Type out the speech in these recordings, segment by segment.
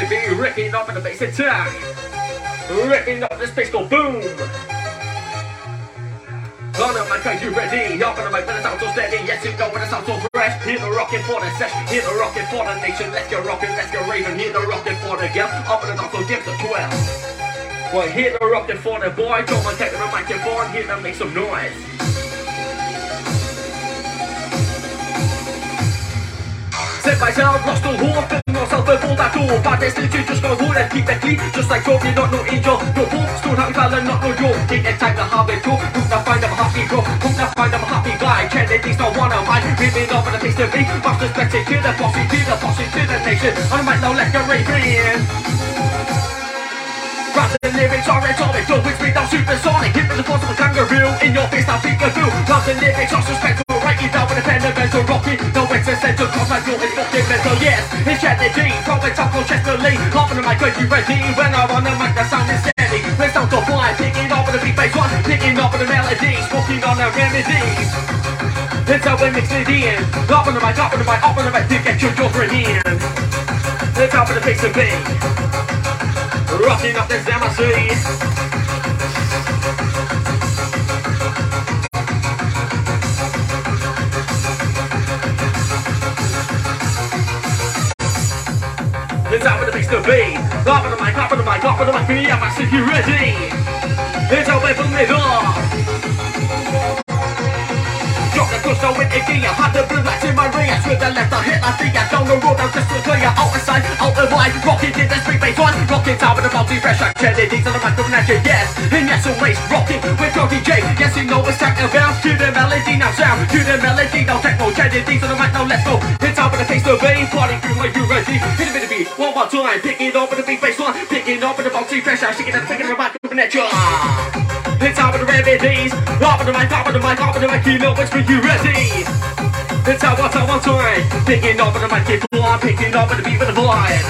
be, ripping up in the bass attack. Ripping up this bass go boom. On the mic, are you ready? Up on the mic, when it sounds so steady. Yes, you know when it sounds so fresh. Hear the rockin' for the session. Hear the rockin' for the nation. Let's get rockin', let's get raving. Hear the rockin' for the girl. Up on the dance, so give the 12. Well, hear the rockin' for the boy. Come on, take the microphone. Hear them make some noise. Myself, lost all hope, and myself before that door. Bad destiny, just go hold and keep the clean. Just like Job, you're not no angel, no hope. Stone happy fella, not no joke. Take the time to have it too. Hope to find them a happy girl. Hope to find them a happy guy. Not let these not one of mine. Living up in the place to be. Master respected to the bossy, to the bossy, to the nation. I might now let the raving. Rather than lyrics are rhetoric, flow with speed, I'm supersonic. Hit with the force of a kangaroo, in your face, I'll peekaboo. Rather than lyrics are suspectful, write it down with a pen and pencil, rocky. No existential, cause my flow is fucking mental, yes. It's Kennedy, from the top of Chester Lee. On the mic, are you? When I'm on the mic, the sound is steady. Let's sound to fly, picking up on the beat bass one, picking up on the melodies, smoking on the remedies. That's how we mix it in. Up on the mic, up on the mic, up on the mic, to get your joker in. Let's up on the face of me. Rocking up this MSC. It's out with the mix to be. Up on the mic, up on the mic, up on the mic, be up, I see ready. It's out with the middle. The the gear Had the blue lights in my ring With the left I hit I think I down the road I'm just so clear Out the side, out the wide Rocking to the street bass one. Rocking down with the multi pressure Kennedy's on the mic of nature Yes, and yes always Rocking with Jockey J. Yes you know it's techno bounce To the melody. Now sound To the melody. Now techno Kennedy's on the mic now let's go. It's out with the face to be. Party through you ready? Hit a bit of beat. One more time. Pick it up with the big bass one. Picking up with the multi pressure Sticking and picking the mic of nature it's top of the remedies. Of the mic, of the mic, of the mic, you know it's for you ready. It's how what's one time. Picking up on the mic, keep on picking up on the beat with the vibe.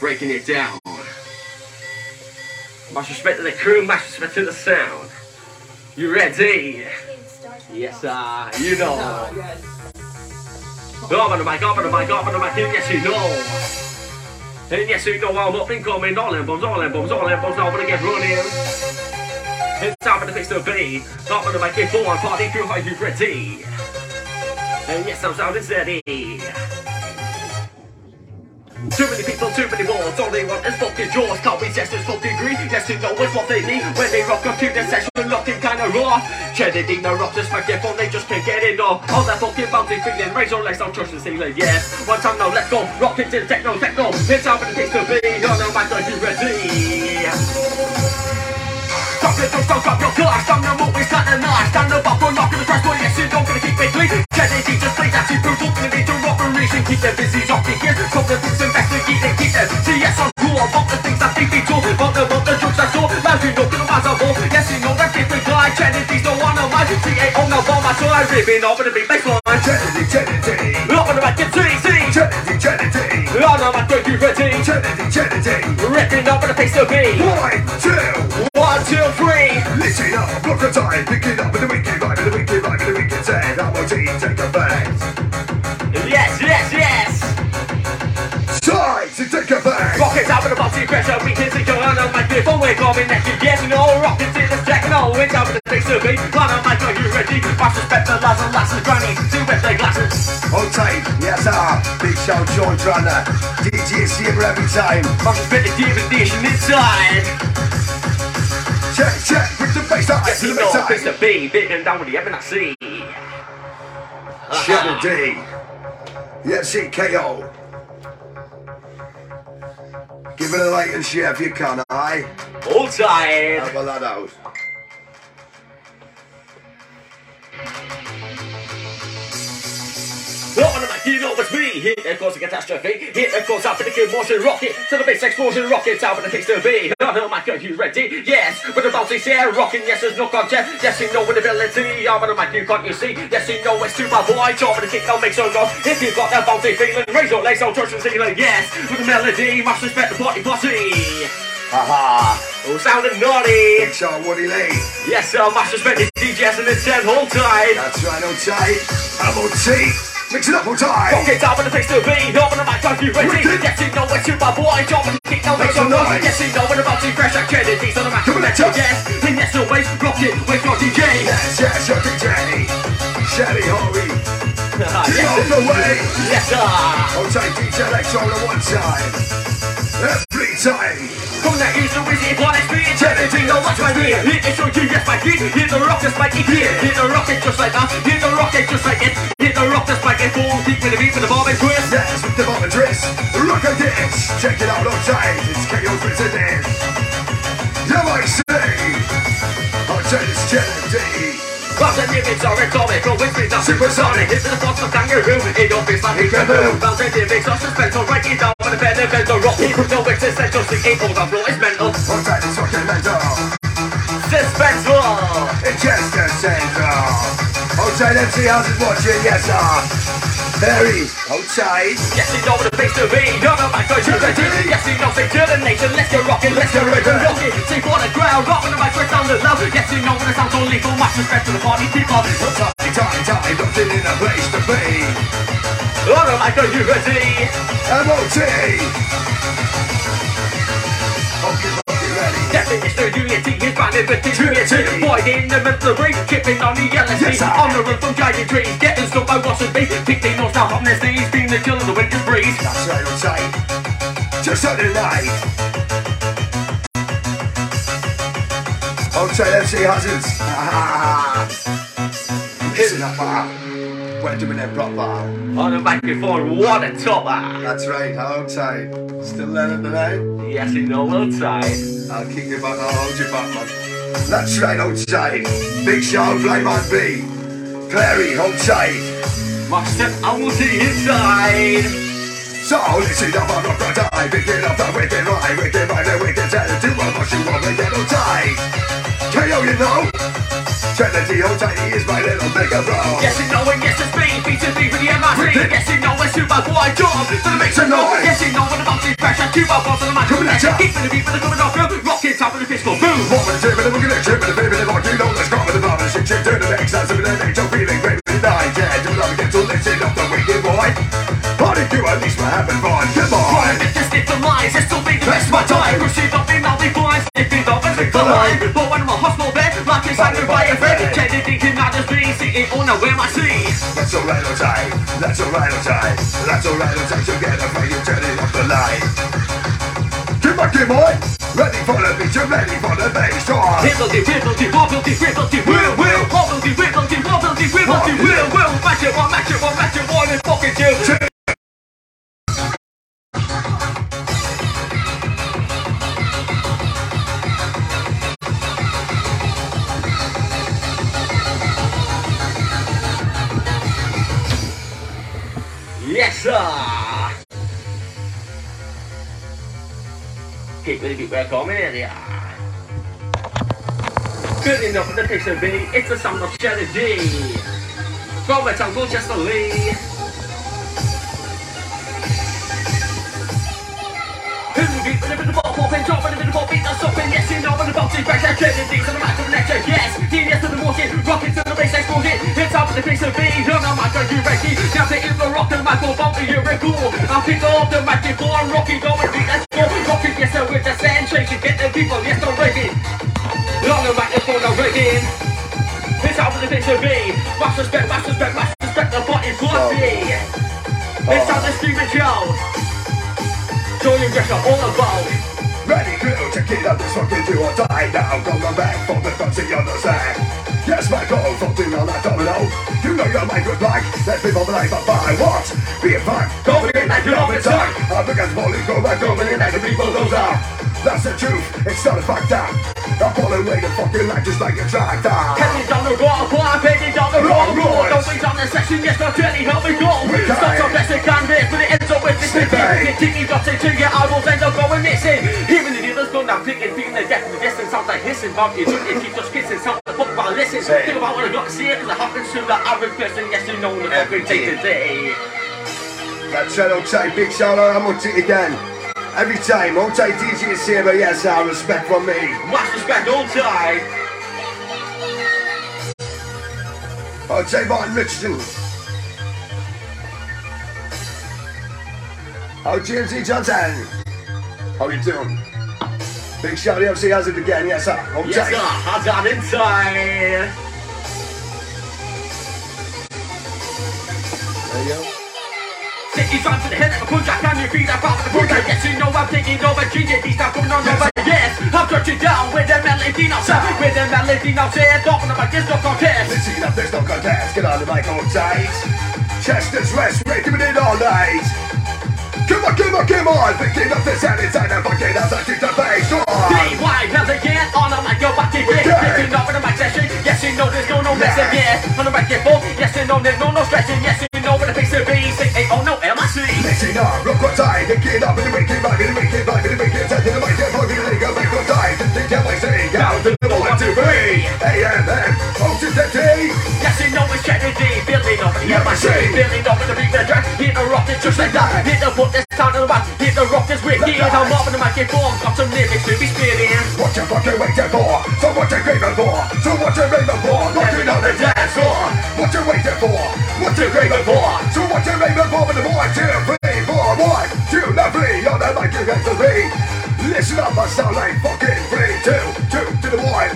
Breaking it down. Much respect to the crew, much respect to the sound. You ready? Yes, uh, you know. Up on the mic, up on the mic, up on the mic, yes, you know. And yes, you know I'm up and coming, all them bombs, all them bombs, all them bombs, I'm gonna get running. It's time for the place to be. Up on the mic, go on, party crew, are you ready? And yes, I'm sounding steady. Too many people, too many walls, all they want is fucking jaws. Can't be just as fucking green, yes, you know it's what they need. When they rock up to the session, looking kinda raw. Kennedy, no rock this microphone, they just can't get it off. All that fucking bouncy feeling, raise your legs, don't trust the ceiling, yes. One time now, let's go, rock into the techno, techno. It's for the place to be, on the mic, are you ready? Drop your don't drop your glass, I'm your movie, starting nice. Stand up, up, knock in the crash, but yes, you don't gonna keep it clean. Kennedy just plays that she proves open into operation. Keep them busy, rocking now bomb my soul. I'm ripping off in the big bass line. Kennedy, Kennedy, Up on the mic, it's easy. Kennedy, Kennedy, On the mic, are you ready? Kennedy, Kennedy. Ripping up in the place to be. One, two, One, two, three. listen up, block the time, pick it up with the wicked with the Master respect the lads and lasses, granny, two with their glasses. Hold tight, yes sir. Big shout, George Runner. DJ Saber every time. Master respect the demon nation inside. Check, check, with the bass up, Yes, the know, bass it's the up. B, and down with the M&C. Kennedy. Yes, CKO. Give it a light and share if you can, aye? Hold tight. Have a lad out. You know it's me. Here there goes the catastrophe. Hit there goes up in the kill motion rocket. To the bass explosion rocket. Out with the face to be. On the mic, are you ready? Yes. With the bouncy air rocking. Yes, there's no contest. Yes, you know with ability. Up on the mic, you can't you see? Yes, you know it's super boy. Top of the kick, don't make so noise. If you've got that bouncy feeling, raise your legs, don't touch the ceiling. Yes. With the melody, must respect the party posse. Haha. All sounding naughty. Big Sean Woody Lee. Yes, sir, much suspended DJs in the 10 whole time. That's right, hold tight. I'm on T. Mix it up, hold tight. Rock it down with the place to be. Up on the mic, are you ready? Yes, you know it's you, my boy. Jump and kick, no make a noise. Yes, you know when about to crash like Kennedy's on the mic. Come on, go. yes. And yes, always rock it with your DJ. Yes, yes, your DJ. Shelly Hori. Ah, Get on the way. yes, sir. Hold tight, DJ Electro on one side. Every time. From that east to west, it wanna eternity. Watch my ear. Hit the show, you yes, my kid. Hit the rock, just like it here. Hit the rocket just like that. Hit the rocket just like it. Hit the rock, just like it. Full deep with the beat with the bomb and twist. Yes, with the bomb and twist. Rock a dance. Check it out, hold tight. It's KO President. You might say. Hold tight, it's Kennedy. Bounce and lyrics are atomic, or with me down supersonic. Hit the thoughts of kangaroo in your face like a kaboom. Bounce and lyrics are suspense, or write it down a pen and pencil. Rock it, no existential, sing it all the floor is mental. Hold tight, it's fucking mental. Suspenseful. It's just a central. Hold tight, MC House is watching, yes sir. Hold tight. Yes, you know what the place to be. You're the mic, you're the DJ. Yes, you know, say to the nation, let's get rockin', let's get rockin', rockin'. Say for the crowd, rockin' the mic, we're down the love. Yes, you know when it sounds so lethal, much respect to the party people. Tight, tight. Locked in in a place to be. On the mic, are you ready? MOT. Okay, okay, ready. Definition of unity is with the unity. Void in the middle of the ring, chipping on the LSD. Yes, on the run from giant trees, getting stuck by what's me. Pick the north down from their knees, being the chill of the winter's breeze. That's right, hold tight. Just on the night. Hold tight, MC Hazards. Ah. We're doing it proper. On the microphone, what a topper. That's right, hold tight. Still learning tonight? Yes, you know, outside. I'll kick you back, I'll hold you back, man. That's right, hold tight. Big Sean, Flyman B. Clary, hold tight. My step, I will see inside. So listen up, I'm not gonna die. Picking up the wicked right, wicked right, and wicked tell it to a you to get hold tight. KO, you know? Trinity, tight, is my little bigger bro. Yes, you know, and yes, it's me, beat to beat with the MRC. Yes, you know, it's super boy job. To the mix and noise. Yes, you know, when the bounce is fresh, I keep up on the mic. Coming at ya. Keep the beat with the coming off, rock it, top of the fiscal boom. What with the tip and the the chip and the baby, the you know, let's go with the and shit, shit, turn the next, that's a bit of nature, feeling great with the night. Yeah, do love again to listen up the wicked boy. Alright, on time. That's alright, on time. That's alright, on time. Together, for you turn off the line. Keep on, keep on. Ready for the beat, you're ready for the bass. On. Hibbledy, hibbledy, wobbledy, wibbledy, will, will. Wobbledy, wibbledy, wobbledy, wibbledy, will, will. Match it one, match it one, match it one, and fucking two. Enough for the picture B. It's the sound of G. From a town called Lee. And and? Yes, you know the box is back, to the mic of the Yes, genius to the motion, rocket to the bass explosion. It's up the picture B. You're not mic, are you ready? Now to the rock the mic will bump you cool. I'll pick up the microphone, rocky going beat, let's go. Rocket, yes, with the sensation. Get the people, yes, they're ready. Long the microphone are rigging. It's out for the picture B. Must respect, must respect, must respect the body's body. It's out the Stephen Jones. Show you just all about. Ready, it out. This fucking do or die now. On back from the to the other side. Yes, my goal from doing on that domino. You know your mind good like. Let's be mobilized by by what? Be a fun. Going in like you're in time. I'm against bowling, go back, in like the people goes out. That's the truth, it's not a fact that. I'm pulling away the fucking line just like a tractor. Heading down the raw bar, heading down the raw road. Don't wait on the section, yes, no journey, help me go. We can. Stop so best it can be, but it ends up with this Stay thing. back. Tiki drops into your eyeballs, end up going missing. Even the dealers go down, picking, feeling the death in the distance. Sounds like hissing, but you do it, keep just kissing. Sounds like fuck while listen. Think about what I got to see it, cause it happens to the average person. Yes, you know the Every fucking day to day. That's it, okay, big shout out, I'm on it again. Every time, old tight DJ is here, but yes, I respect from me. Much respect all time. Old tight Martin Richardson. Oh, James E. Johnson. How you doing? Big shout out to has it again, yes sir. Hold Yes, tight. sir. How's that inside? City trying to the head of a punch, I can you feed that pop the punch? Yes, you know I'm taking over, GJD stuff coming on over. Yes, I'm touching down with the melody now, sir. With the melody now, say it, talking about this no contest. See that there's no contest. Get on the mic, hold tight. Chester's rest, we're giving it all night. Come on, come on, come on. Picking up the sound inside and fucking as I kick the bass. On. D-Y, it get? On the mic, go back again. Picking up in the mic session. Yes, you know there's no no messing, yeah. On the mic, get full. Yes, you know there's no no stretching. Yes, you what's I Get up in the wicked vibe, in the wicked vibe, in the wicked set in the mic, get fucking in the go back on time. Think how I say, down to the one, two, three. A-M-M, O to the T. Yes, you know it's Kennedy. Billy over the M-I-C. Billy over the beat, the track. Hit the rock, it's just like that. Hit the foot, this time to the back. Hit the rock, this wicked. I'm up in the microphone. Got some lyrics to be spitting. What you fucking waiting for? So what you craving for? So what you raving for? Rocking on the dance floor. What you waiting for? What you craving for? So what you raving for? With the two, three, Up, I sound like fucking three, two, two to the one.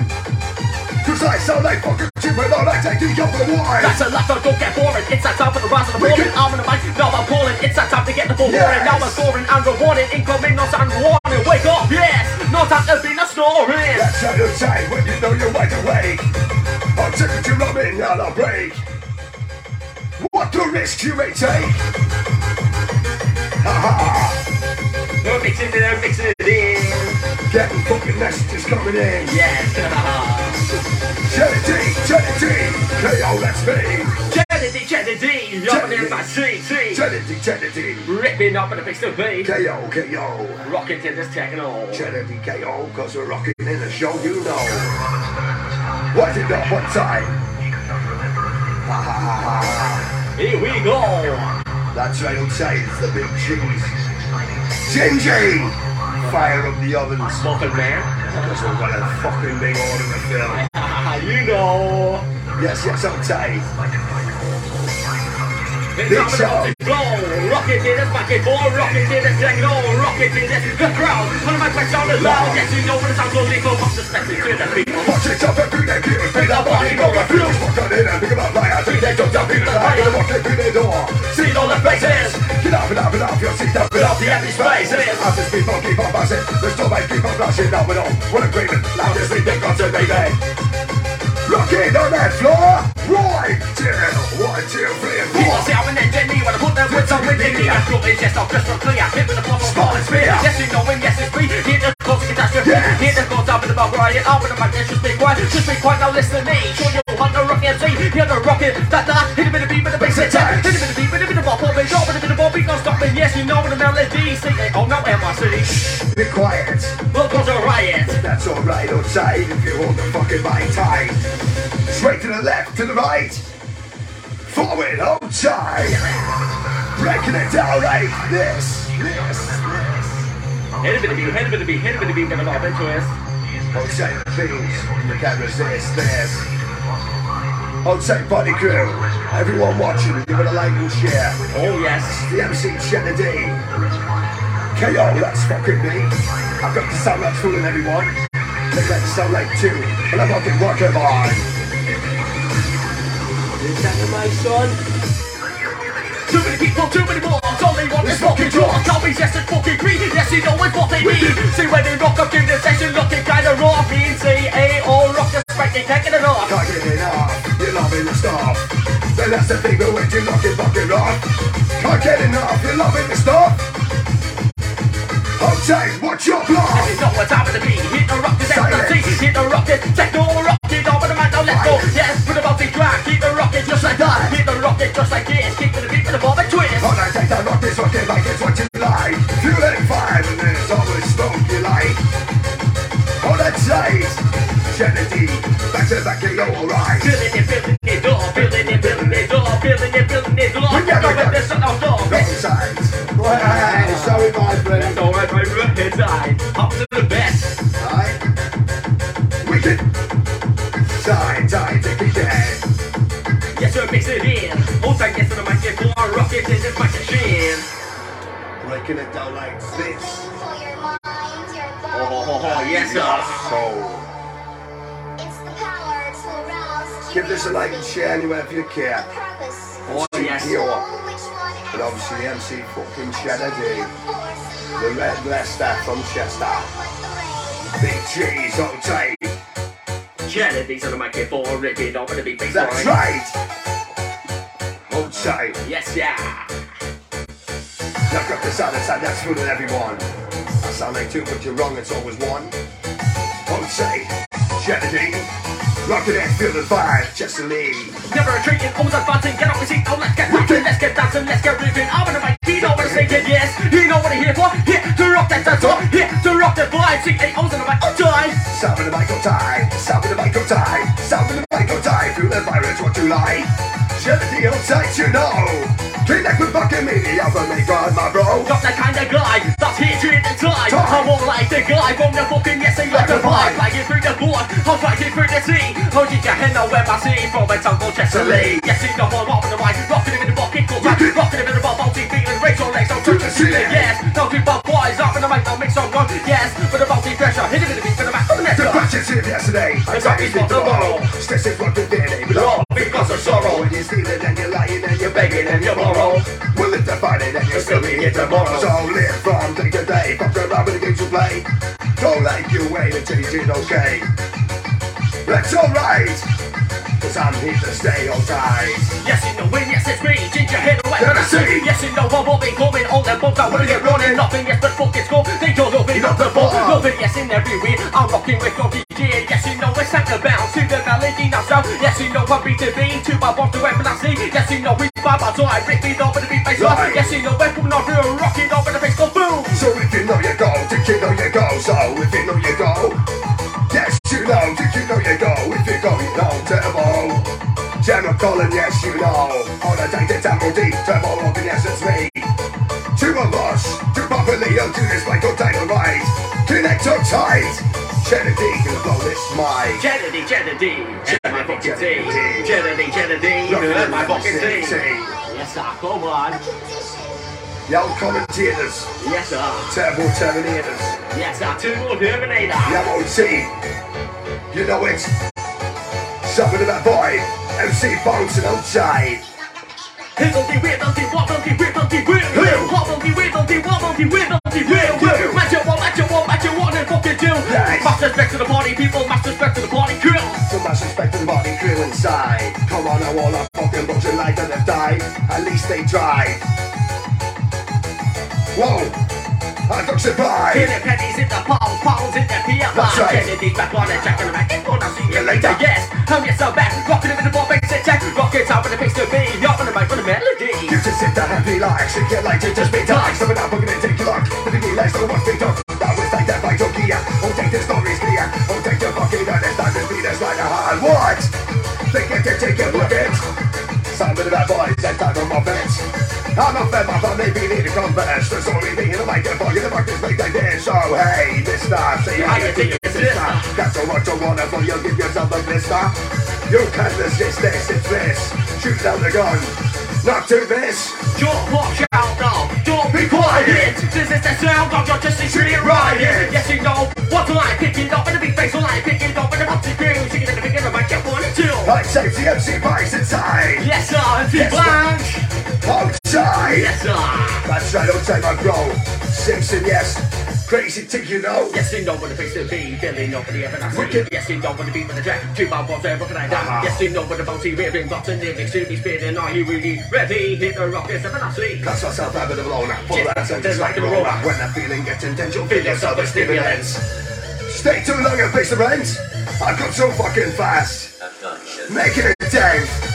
Cause I sound like fucking two, but all I take you for the one. That's a lot, so don't get boring. It's that time for the rise of the rolling. can- I'm in the mic, now I'm pulling. It's that time to get the full Yes. warning. Now I'm scoring and rewarding. Incoming, no sound warning. Wake up, yes. No time to be no snoring. That's how you say when you know you're wide awake. I'll take it to love in and I'll break. What the risk you may take? Ha ha! We're mixing in, mixing Getting fucking messages coming in. Yes. Kennedy, Kennedy, KO, that's me. Kennedy, Kennedy. Up in my CT. Kennedy, Kennedy, Ripping up in the fix to be. KO, KO. Rocking to this techno. Kennedy, KO, cause we're rocking in the show, you know. What it up, one time? Ha ha ha ha. Here we go. That's right, say it's the big cheese. Gingy! Fire up the ovens. Muffin man. Because we've got a fucking big order to fill. you know. Yes, yes, old say. Big show. Go. Rocket to this bucket ball. Rocket to this techno. Rocket to this the crowd. One of my tracks sound loud. Yes, you know when it sounds so lethal. What's the spectacle to the people? Watch it up and that gear. Bring that body, and feel. Walk on in and think about they don't jump in the high. Gonna walk in through the door. See all the faces. Get up and up and up your seat up and up the empty spaces. As this people keep on buzzing, the storm keep on rushing up and on. What a agreement, loud as we think concert, baby. Rocking on that floor. Right, two, one, two, three, and People say I'm an engineer when I put them with some wind in me. I'm sure it's just not crystal clear. Hit with the floor, small and spear. Yes, you know when yes it's free. Hit the close catastrophe. Hit the close up in the bar riot. Up in the mic, just be quiet. Just be quiet now, listen to me. Show to rock MC. Hear the rocket. Da da. Hit a bit of beat with the bass attack. Hit a bit of beat with a bit of bop. Pop it, drop it, a bit of bop. Beat don't stop. Yes, you know the melody. Sing it. Oh no, MRC. Be quiet. We'll cause a riot. That's alright outside if you hold the fucking mic tight. Straight to the left, to the right. Forward, outside. Breaking it down like this. This, this. Hit a bit of beat. Hit a bit of beat. Hit a bit of beat. Gonna bop into it. Outside the things. The camera's this, this. Outside body crew. Everyone watching, give it a like and share. Oh yes. The MC Kennedy. KO, that's fucking me. I've got to sound like fooling everyone. Make that sound like two, and I'm fucking working on. Is that my son? Too many people, too many more. All they want is fucking draw. Copies, yes, it's fucking green. Yes, you know it's what they need. See when they rock up in the session, looking kinda raw. B-C-A-O, rock the they taking it off. Can't get enough, you're loving the stuff. Then that's the thing, but when you knock it fucking off. Can't get enough, you're loving the stuff. Outside, what's your You block? know what time to be. Hit the rock, this MC. Hit the rocket, techno, rocket, over the man, now let's go. Yes, put the multi track. Keep the rocket just like that. Hit the rocket just like this. Keep the beat, with the bomb and twist. On I take that rock, this rocket like it's what you like. Fueling fire, and there's always smoke you like. On that side, Kennedy, back to back, you alright. Sorry, my friend. That's all right, my friend. It's aye. Up to the best. Aye. Wicked. Tie, tie, take his hand. Yes, sir, mix it in. Hold tight, yes, sir, the mic, get blown. Rock it, this is my. Breaking it down like this. Oh, oh, oh, yes, sir. Soul. Give this a like and share anywhere if you care. Oh, yes. Here. And obviously the MC fucking Chedda D. The Red Leicester from Chester. like the rain. Big G's on tape. Kennedy's on the microphone, Ricky, don't want to be face That's right. Hold tight. Yes, yeah. Knock up the side and side, that's fooling everyone. I sound like two, but you're wrong, it's always one. Hold tight. Kennedy. Rockin' it, feel the vibe, Chester Lee. Never a retreating, always advancing, get off the seat, oh let's get rocking, let's get dancing, let's get moving. I'm on the mic, he know what I'm saying, yes. He know what I'm here for, here to rock that dance floor, here to rock that vibe. See, hey, O's on the mic, oh die. Sound of the mic, oh, go tie. Sound of the mic, oh, go tie. Sound of the mic, oh, go tie. Feel the virus, what you like. Kennedy, hold tight, you know. Connect with fucking me, the alpha maker, my bro. Not the kind of guy that's here to the time. I'm more like the guy from the fucking yes and the. Flying through the board, I'm fighting through the sea. Holding your hand on where I see from a tongue called Chester Lee. Yes, you know I'm up in the mic, rocking him in the bucket, called back, rocking him in the ball, multi beat and raise your legs, don't touch the ceiling. Yes, don't keep up boys up in the mic, don't mix on one. Yes, with the multi pressure, hit it in the beat, for the back, on the next The one. questions here yesterday. The is for tomorrow. Stress is what the day Love because of sorrow. When you're stealing and you're lying and you're begging and you're borrow. Well, if they're fighting and you're still being tomorrow. So live from day to day. Fuck the play. Don't like you wait until you did okay. That's alright. Cause I'm here to stay alright. Yes, you know when, yes, it's me, ginger head away I Tennessee. see. Yes, you know I will be coming on the boat, I will get running, nothing, yes, but fucking score. They don't open up the ball, nothing, yes, in every way. I'm rocking with Funky G, yes, you know it's time to bounce to the melody now, so. Yes, you know I'm beat to beat, to my bottom weapon I see. Yes, you know we by my time, rip me over the beat line. Yes, you know we're coming off real, rocking over the bass, go boom. So if you know you go, think you know you go. So if you know you go, yes you know, think you know you go. If you go, you know, turbo. General Colin, yes you know. On a day to Temple D, turbo Robin, yes it's me. Two of us, two properly, I'll do this like a dynamite. Connect so tight. Kennedy, gonna blow this mic. Kennedy, Kennedy, and my fucking Kennedy. team. Kennedy, Kennedy, Rockin' and my fucking team. Yes, sir, come on. Condition. The old commentators, Yes, sir. turbo terminators. Yes, sir, two more Terminator. The MOT. You know it. Something about boy. MC bouncing outside. Higgledy wiggledy wobbledy wiggledy wiggle Who? Wobbledy wiggledy wobbledy wiggledy wiggle Who? Match it one, match it one, match it one and fucking two Yes. Much respect to the party people, much respect to the party crew So much respect to the body crew inside. Come on now, all our fucking bunch of light that have died. At least they tried. Whoa! I don't survive. Killing pennies in the pounds, pounds in the PFI That's right. Kennedy's back on the and checking the back It's gonna see you later, yes I'm yes, I'm back Rocking it with the ball, bass and check Rocking time with the pace to be You're on the mic with the melody You just sit there happy like shake it like you just been tied. Someone out fucking take your luck. The big lights don't want to talk. That was like that by Tokia. Oh, take the stories clear. Oh, take the fucking understand the speed is like a hard what? Think it, take it, look it. Some of the bad boys that time on my fence. I'm not fed, my fun, maybe need to converse. There's only me in the microphone, you the fuckers make like this. So, hey, mister, say how you think it's sister. Got so much I wanna for you, give yourself a blister. You can't resist this, it's this. Shoot down the gun, not do this. Don't watch out now, don't be quiet. This is the sound of your just street riot. Yes, you know what am I picking up in the big face, I picking up in the boxy crew, singing in the beginning of my get one and two. Like safety MC Vice inside. Yes, sir, and Yes, Blanche. Outside. Yes, sir. That's right, don't take my bro. Simpson, yes. Crazy thing you know. Yes, you know what the face to be, Billy, nobody ever see. Wicked. Yes, you know what the beat with the track, two ball balls, ever can I die? Uh-huh. Yes, you know what the bouncy ripping, box and lyrics to be spinning. Are you really ready? Hit the rock, yes, ever I see. Cuss myself out of the blown up. Full Yeah, that sentence just like a roller. When the feeling gets intense, you'll Feel yourself as stimulants. Stay too long and face the rent. I've got so fucking fast. Making it dent.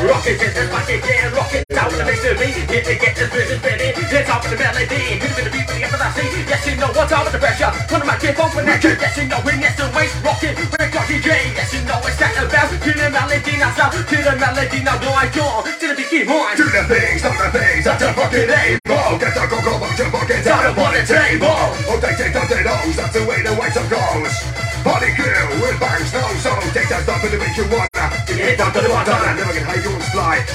Rocket is the fucking yeah, rocket down with the bass to me. Hit to get this business spinning. Hit top of the melody. The beat with the see. Yes, you know what's out with the pressure. Put my kid on the Yes, you know when yes, the waist rocking. We're talking DJ. Yes, you know it's that about. To the melody now, sound. To the melody now, do I join? To the beat, on. Do the things, not the things, that's a fucking able. Get the go-go motion fucking down upon the table. Oh, they take the nose, that's the way the white up goes. Body crew with bangs, no so take that stuff and make you wanna. It down to the and never get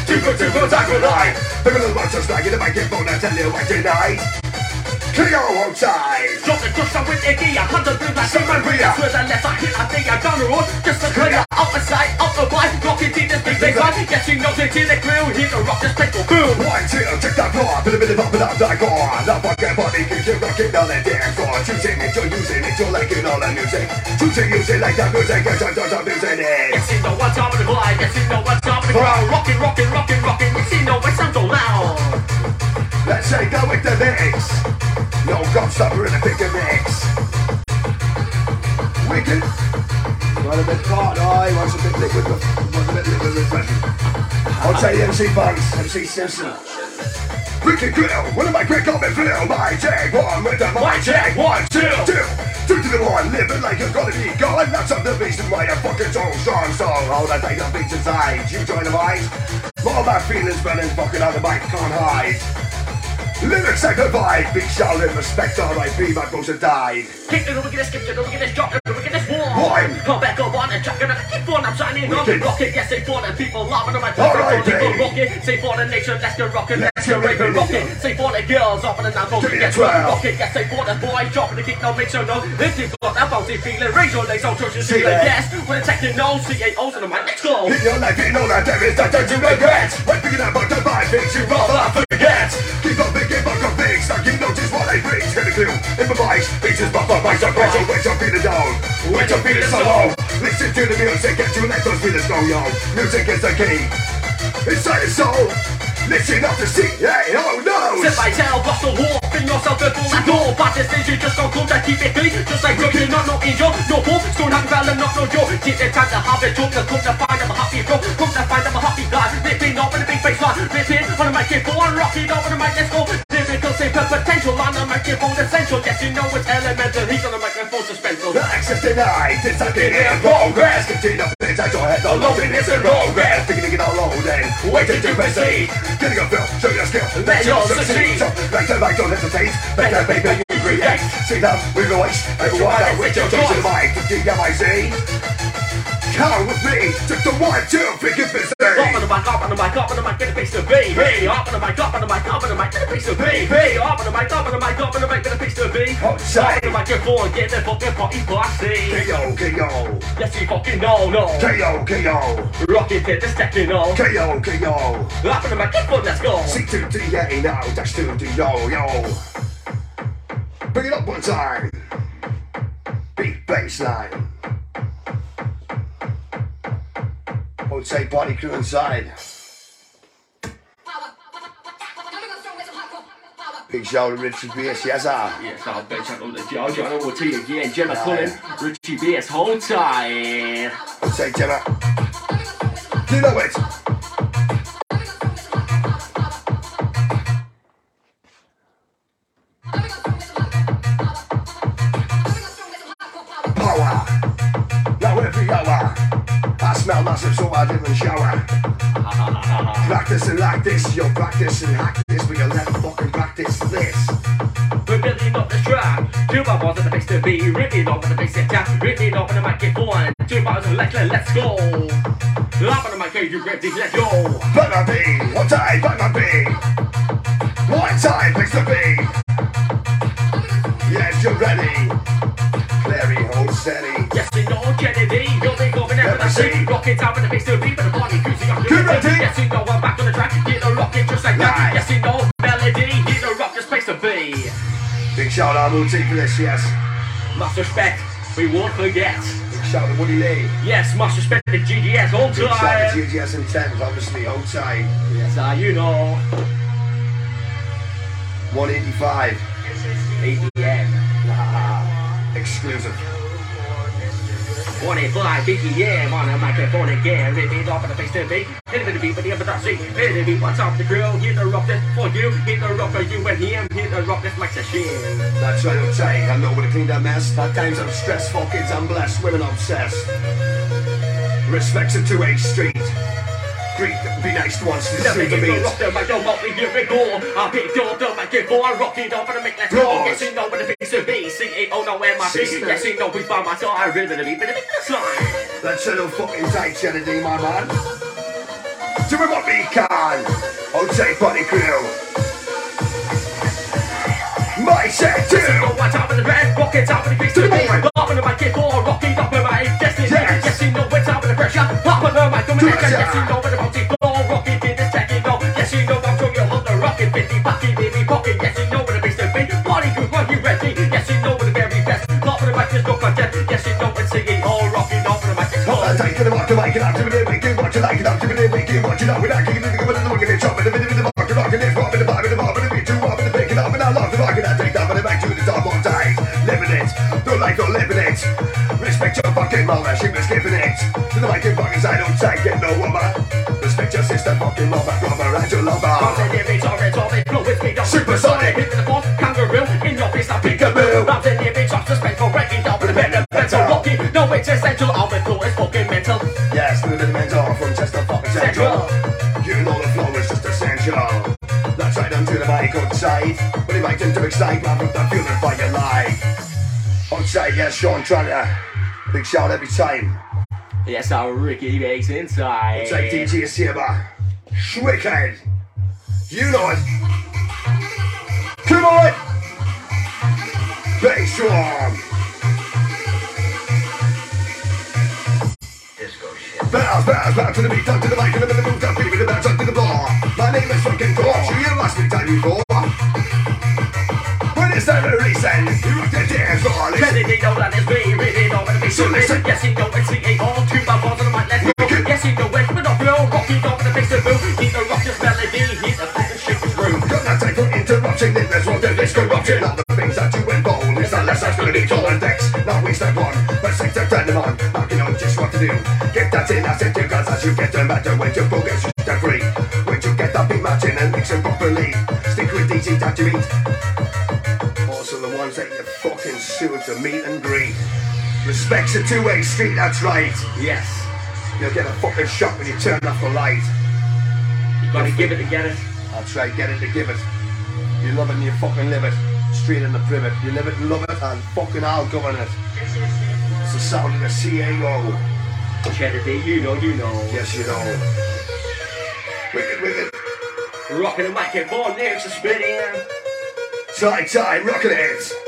two for two for time for life. Pick a little one just like in the microphone and tell you what tonight. Cleo outside. Drop the cushion with gear, hundred through like Simon. Rear. With the left, I hit, I think I done the road. Just to clear out the side, out the wide. Rocking to this big big line. Yes, you it to the grill. Hit the rock, just take that floor. Bit a bit of up and up that core. Now fucking body can keep rocking on the dance floor. Choosing it, you're using it, you're liking all the music. Choosing music like that music, you're just just abusing it. Yes, you know what's up in the glide. Yes, you know what's up in the ground. Rocking, rocking, rocking, rocking. Yes, you know it sounds so loud. Let's say go with the mix. No gobstopper in a bigger mix. Wicked. Want a bit hot, I wants a bit liquid, wants a bit liquid refreshing. I'll say MC Bugs, MC Simpson. Wicked Grill, one of my quick comment feel. My tag one with the my tag one, two, two. Two to the one, living like you're gonna be gone. That's up the reason why I'm fucking so strong. So hold on, take the beats inside. You join the mic. All my feelings burning, fucking on the mic, can't hide. Lyrics like a vibe, big shout and respect, R.I.P. my bros have died. Kick it over, get this, skip it over, get this, drop it over, get this wall. One. Come back up on the track and I keep on, I'm shining on the Wicked. rocket. Yes, say for the people, loving on my All right, so rocket. Say for the nation, let's get rockin', let's Let's get raving, rocket. Say for the girls, up the now, me a get rocket. Yes, say for the boys, dropping the kick, now make sure no. If you've got that bouncy feeling, raise your legs, out, touch your ceiling. Yes, when it's acting no, CAOs on the mic, let's go. In your life, you know that there is to regret. When thinking when you're feeling down. When you're feeling so listen to the music, get you let those feelings go, yo. Music is the key. Inside your soul, listen up to see, hey, oh no. Sit by tail, bust the wall, fin yourself before that door. But this stage you just don't cool, that keep it clean. Just like joking, not no angel, no bull. Stone happy fella, not no joke. Take the time to have it, joke, cook to find them a happy bro. Cook to find them a happy guy. Ripping up in a big face line. Ripping on the microphone, rocking up on the mic, let's go. Lyrical, say potential on the microphone, essential. Yes, you know it's elemental. He's on the microphone, suspenseful. The access denied, it's not in progress. Continue inside your head, the loading is in progress. Beginning it all loading, waiting to proceed. Getting a feel, show your skill, let you succeed. So, like the light, don't hesitate. Make that baby you create. See them, we voice, everyone out with your choice in mind. To DMIC. Come with me, took the one, two, figure busy. Up on the mic, up on the mic, up on the mic, get a piece of B. Hey, up on the mic, up on the mic, up on the mic, get a piece of B. Hey, up on the mic, up on the mic, up on the mic, get a piece of B. Outside. Up on the microphone, get the fucking party party. KO, KO, Yes, you fucking know, no. KO, KO, Rocket hit the stacking on. KO, KO. Up on the microphone, let's go. C2DA now, dash 2 to yo, yo. Bring it up one time. Beat bass Say body crew inside. Big shout to Richard BS, yes sir. Yes, I'll bet you on the jaw, John, we'll tell you again. Gemma Cullen, Richie B.S. hold tight. I would say Gemma. You know it. Massive so I didn't shower. Practicing like this, you're practicing hack this, but you'll never fucking practice this. We're building up the track. Two bubbles at the place to be. Ripping off the bass attack. Ripping off the microphone. Two bubbles and let's, let's go. Up on the mic, you ready? Let's go. Bang my B, one time, bang my B. One time, place to be. Yes, you're ready. Clary, hold steady. I see. Rockets out in the face to beat, but the party cruising up. Good ready. Yes, you know I'm back on the track. You know, rocket just like that. Yes, you know, melody. You know, rock just place to be. Big shout out to Moody for this, yes. Much respect. We won't forget. Big shout out Woody Lee. Yes, much respect to GDS all time. Big shout out GDS and Thames, obviously, all time. Yes, I, you know. 185. 80. 25 BPM on a microphone again. Rip it off in the face to me. Hit it with the beat, but the other see. Hit it beat, what's up the grill? Hit the rock this for you. Hit the rock for you and him. Hit the rock this makes a. That's right, hold tight. I know where to clean that mess. At times I'm stressed, for kids I'm blessed, women obsessed. Respects to 2A Street. Greet, be nice once to Never see the beat. rock the mic, don't want me give it go. I picked up the microphone, I rock it off and I make let's go. Yes, you know what the to be. C-A-O, no M-I-C. Sister. Yes, you know we find my side. I rhythm the beat, but the beat. That's a little fucking tight, Kennedy, my man. Do we want me car? take body crew. My Go too. on top of the bed, rock it top of the beat to the beat. Up on the mic, keep on rocking up on my destiny. Yes. Yes, you know it's top of the pressure. Pop on the mic, come Do and it, Yes, you know about the floor, rocking to this technical. Yes, you know I'm sure you're on the rocking 50 bucky, baby, pocket. Yes, you know what it means to be. Body group, are you ready? Yes, you know what the very best. Top of the mic, look like that. Yes, you know it's singing all rocking up on the mic. It's called. I'm taking the mark, I'm out to the make it what you like, I'm to the make it what you know. We're not kicking it, it, like, don't living it. Respect your fucking mama, she was giving it. To the mic and fucking side, don't take it, no woman. Respect your sister, fucking mama, brother, and your lover. and lyrics are red, all they flow with me, don't Supersonic. Hit the force, kangaroo, in your face, I Peekaboo. boo. Bounce and lyrics are suspenseful, breaking down with a pen and pencil. Rocky, no, it's essential, all the flow is fucking mental. Yes, the little men's off from Chester fucking Central. You know the flow is just essential. That's right onto the mic outside. When you mic into excite, life. Outside, yes, Sean Trunner. Big shout every time. Yes, our Ricky makes inside. Outside DJ Saber. Wicked. You know it. Come on. Bass drum. Bounce, bounce, bounce to the beat, down to the mic, and the middle move, down, beat me the bounce up to the floor. My name is fucking Torch, you must be time before. When it's time to reason, you rock the dance floor, listen. Kennedy know that it's me, really know what it means So to listen. Yes, he know it's the all two my balls on let's go. Wicked. Yes, he know it's with the flow, Rocky, don't the mix the boom. Need the rock this melody, need the fucking this room. Got no time for interruption, then let's rock the disc corruption. All the things that you involve, it's the less that's gonna be told on decks. Now we step one, but six step turn them on. Knocking on just what to do. Get that in, that's it, cause as you get the matter, when you focus, to meet and greet. Respect's a two-way street, that's right. Yes, You'll get a fucking shot when you turn off the light. you gotta give it to get it. That's right, get it to give it. You love it and you fucking live it. Straight in the privet. You live it and love it and fucking I'll govern it. It's the sound of the CAO. Kennedy, you know, you know. Yes, you know. Wicked, wicked. Rocking the microphone, lyrics are spinning. Time, time, rocking it.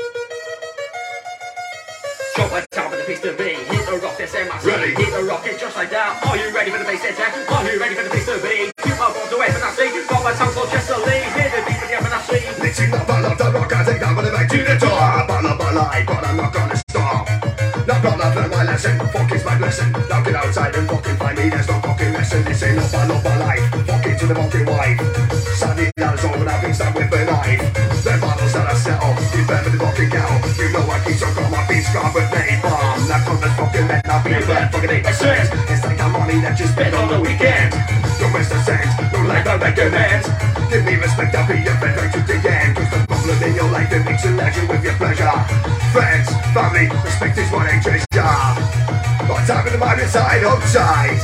The that's MIC. Ready. Hit the rock, it's just like that. Are you ready for the bass attack? Are you ready for the piece to be? Keep my balls away from that sleep. Got my tongue called to leave. Hit the beat with the M&I Mixing up, I love the rock, ah, I that with it back to the top. I love my life, but I'm not gonna stop. Not gonna learn my lesson, fuck is my blessing. Now get outside and fucking find me, there's no fucking family, respect is what I treasure. What's happening to my inside, outside?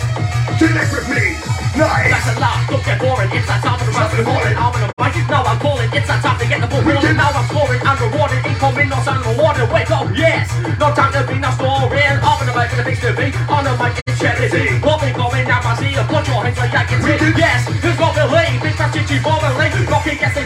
Connect with me, nice. That's a lot, don't get boring. It's that time for the rest of the morning. I'm on the mic, now I'm calling. It's that time to get the ball rolling. Now I'm scoring, I'm rewarded. Incoming, no of rewarded. Wake up, yes. No time to be, now scoring. I'm on the mic with the big to be. On the mic, it's charity. What we going now, I see you. Put your hands like I can see. Yes, who's got the lead? Big fast chichi. Rocking, yes, they for the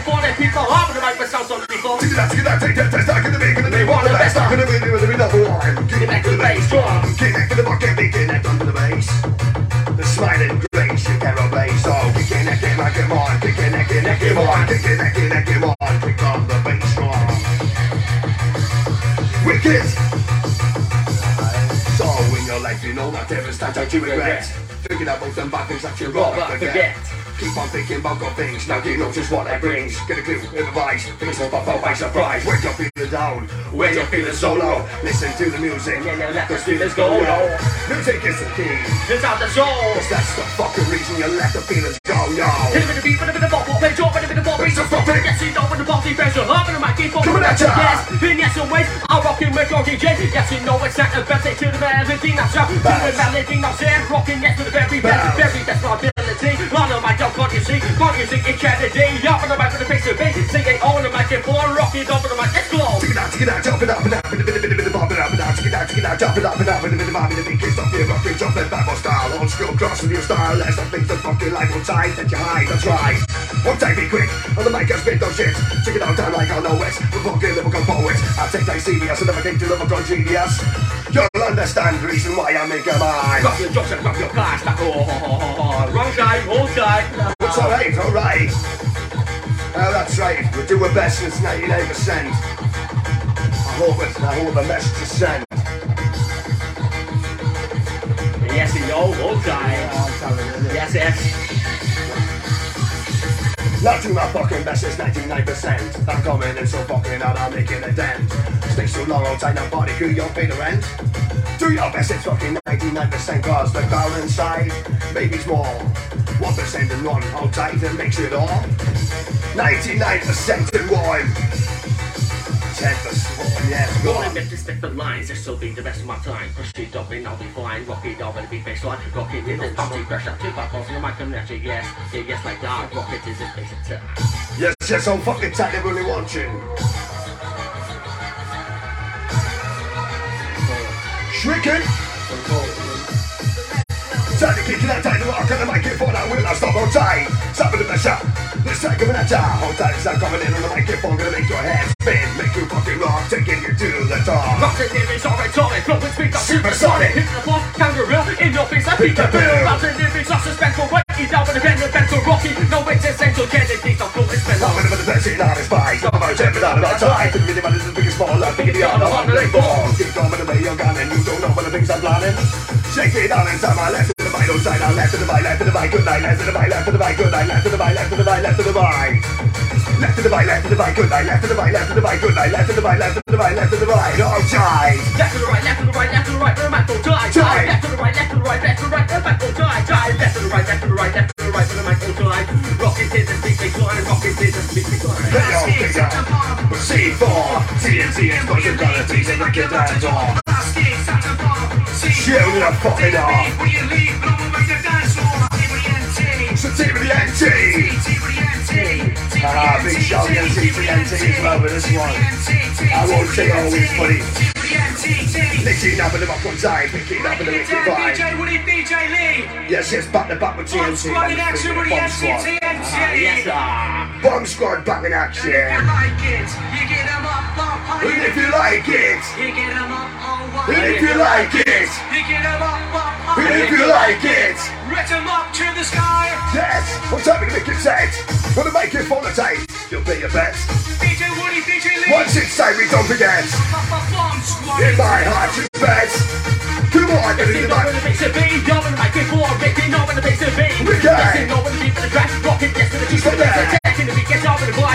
on, the bass. So, in your life, you know you regret. Thinking about them bad things that you forget. Keep on thinking about good things, now you what that brings. Get a clue, improvise, things will pop surprise. When you're feeling down, when you're feeling so low, listen to the music. And then let those feelings go low. Music is the key, It's out the soul. cause that's the fucking reason you let the feelings go, yo. Hit of beat, bit of in yes and ways, I'm rocking with your DJ. Yes, you know it's not the best, to the melody, now shout. To the melody, now stand, rocking yes to the very best, very best ability. On the mic, don't can't you see? Can't you see? It's Kennedy, up on the mic with the face of beat. Sing it on the mic, and four, rocking over the mic, let's go. Take it out, take it out, jump it up and up, take it out, take it out, jump it up and up, and a bit, a bit, a bit, kick off your rocking, jumping Bible style, school. feel cross with your style As the things that fucking life will tie That you hide, that's right One time be quick. On the mic I spit those shit. Check it out time like I know it We're fucking lyrical poets I take things serious And never think to lyrical genius. You'll understand the reason why I make a mind. Rock your jocks and rock your cars. Like, oh. Wrong guy, wrong guy. It's alright, alright Oh, that's right. We're doing best since 99% I hope it, I hope the message is sent Yes, yo, wrong guy. Yes, yes. Not do my fucking best, it's 99%. I'm coming in so fucking out, I'm making a dent. Stay so long, I'll tie that body, could you pay the rent? Do your best, it's fucking 99%, cause the crowd inside, maybe small. 1% and one, hold tight and mix it all. 99% in one. 10%, yes, with the lines, this will be the best of my time. Push it up and I'll be fine. Rock it up and be baseline. Rock it in the party crash out two buckles in mic and yes, yes, yeah, yes, like that. Rock it is a basic tip. Yes, yes, I'm fucking tight, they're really watching. Shrieking. Time to kick it out, time to rock on the microphone, I will not stop on time. Stop in the shot. This second minute time, hold tight, it's not coming in on the microphone, gonna make your head spin, make you fucking rock, taking you to the top. It in, it's alright, solid. Flow with speed, Supersonic. Hit the floor, kangaroo, in your face, I beat the bill. Rock it in, it's not suspenseful. Right, you down with a the pencil, rocky. No, it's essential, Kennedy, don't call it spell. I'm gonna put the best in his spice. I'm about jumping out of my time. To really man is the biggest ball. I'm beyond the hundred eight ball. Keep going the way you're and you don't know what the things I'm planning. Shake it on inside my left to the right, side on left to the right, left to the right, good night, left to the right, left to the right, good night, left to the right, left to the right, left to the right. Left to the right, left to the right, good night, left to the right, left to the right, good night, left to the right, left to the right, left to the right. Oh, jive. Left to the right, left to the right, left to the right, the mic will die. Die. Left to the right, left to the right, left to the right, the mic will die. Die. Left to the right, left to the right, left to the right, the mic will die. Rock it in the speed, big line. Rock it in the speed, big line. Hey, yo, big up. C4, TNT explosion, gonna tease and knock your dance off. Shoot it fucking off. So of the NT. Ah, big shout out to TNT as well with this one. I won't say always funny. Lifting up in the rock one side, picking up in the wicked vibe. Yes, yes, back to back with TNT. man, it's been a Bomb squad. Ah, yes, ah. Bomb squad back in action. And if you like it, and if you like it, and if you like it, reach them up to the sky. yes, what's happening to make it set? Wanna make it of tape? You'll be your best. Once it's safe, we don't forget. In my heart, you best. Come on, Yes, in you know when the bass is beat, yo, when the mic full, Rick, you know when the bass is beat. Rick, Yes, aye. you know when the beat for the crash, rock it, yes, to the like for the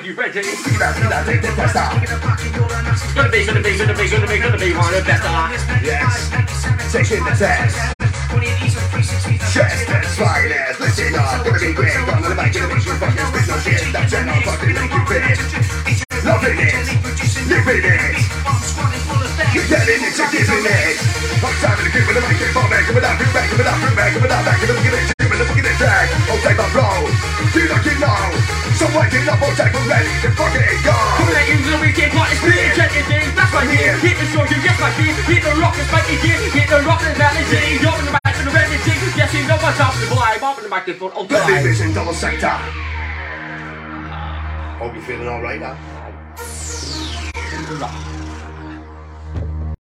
are you ready? See that, see that, take the test out. Gonna be, gonna be, gonna be, gonna be, gonna be one of the best. Yes, taking the test. Chest and spiders, listen up, gonna be. I'm gonna make you make you fucking spit no shit. That's it, I'll fucking make you fit. Loving it, living it. You're getting it, you're giving it. I'm time to give it a microphone, back, give it up, give it back, give it up, give it back, give it up, my feet. Hit the rock, it's my gear. Hit the rock, and melody. You're in the back of the remedy. Yes, you know what's up, the boy. I'm up in the microphone, all Let me time. vision double sector. Hope you're feeling alright now.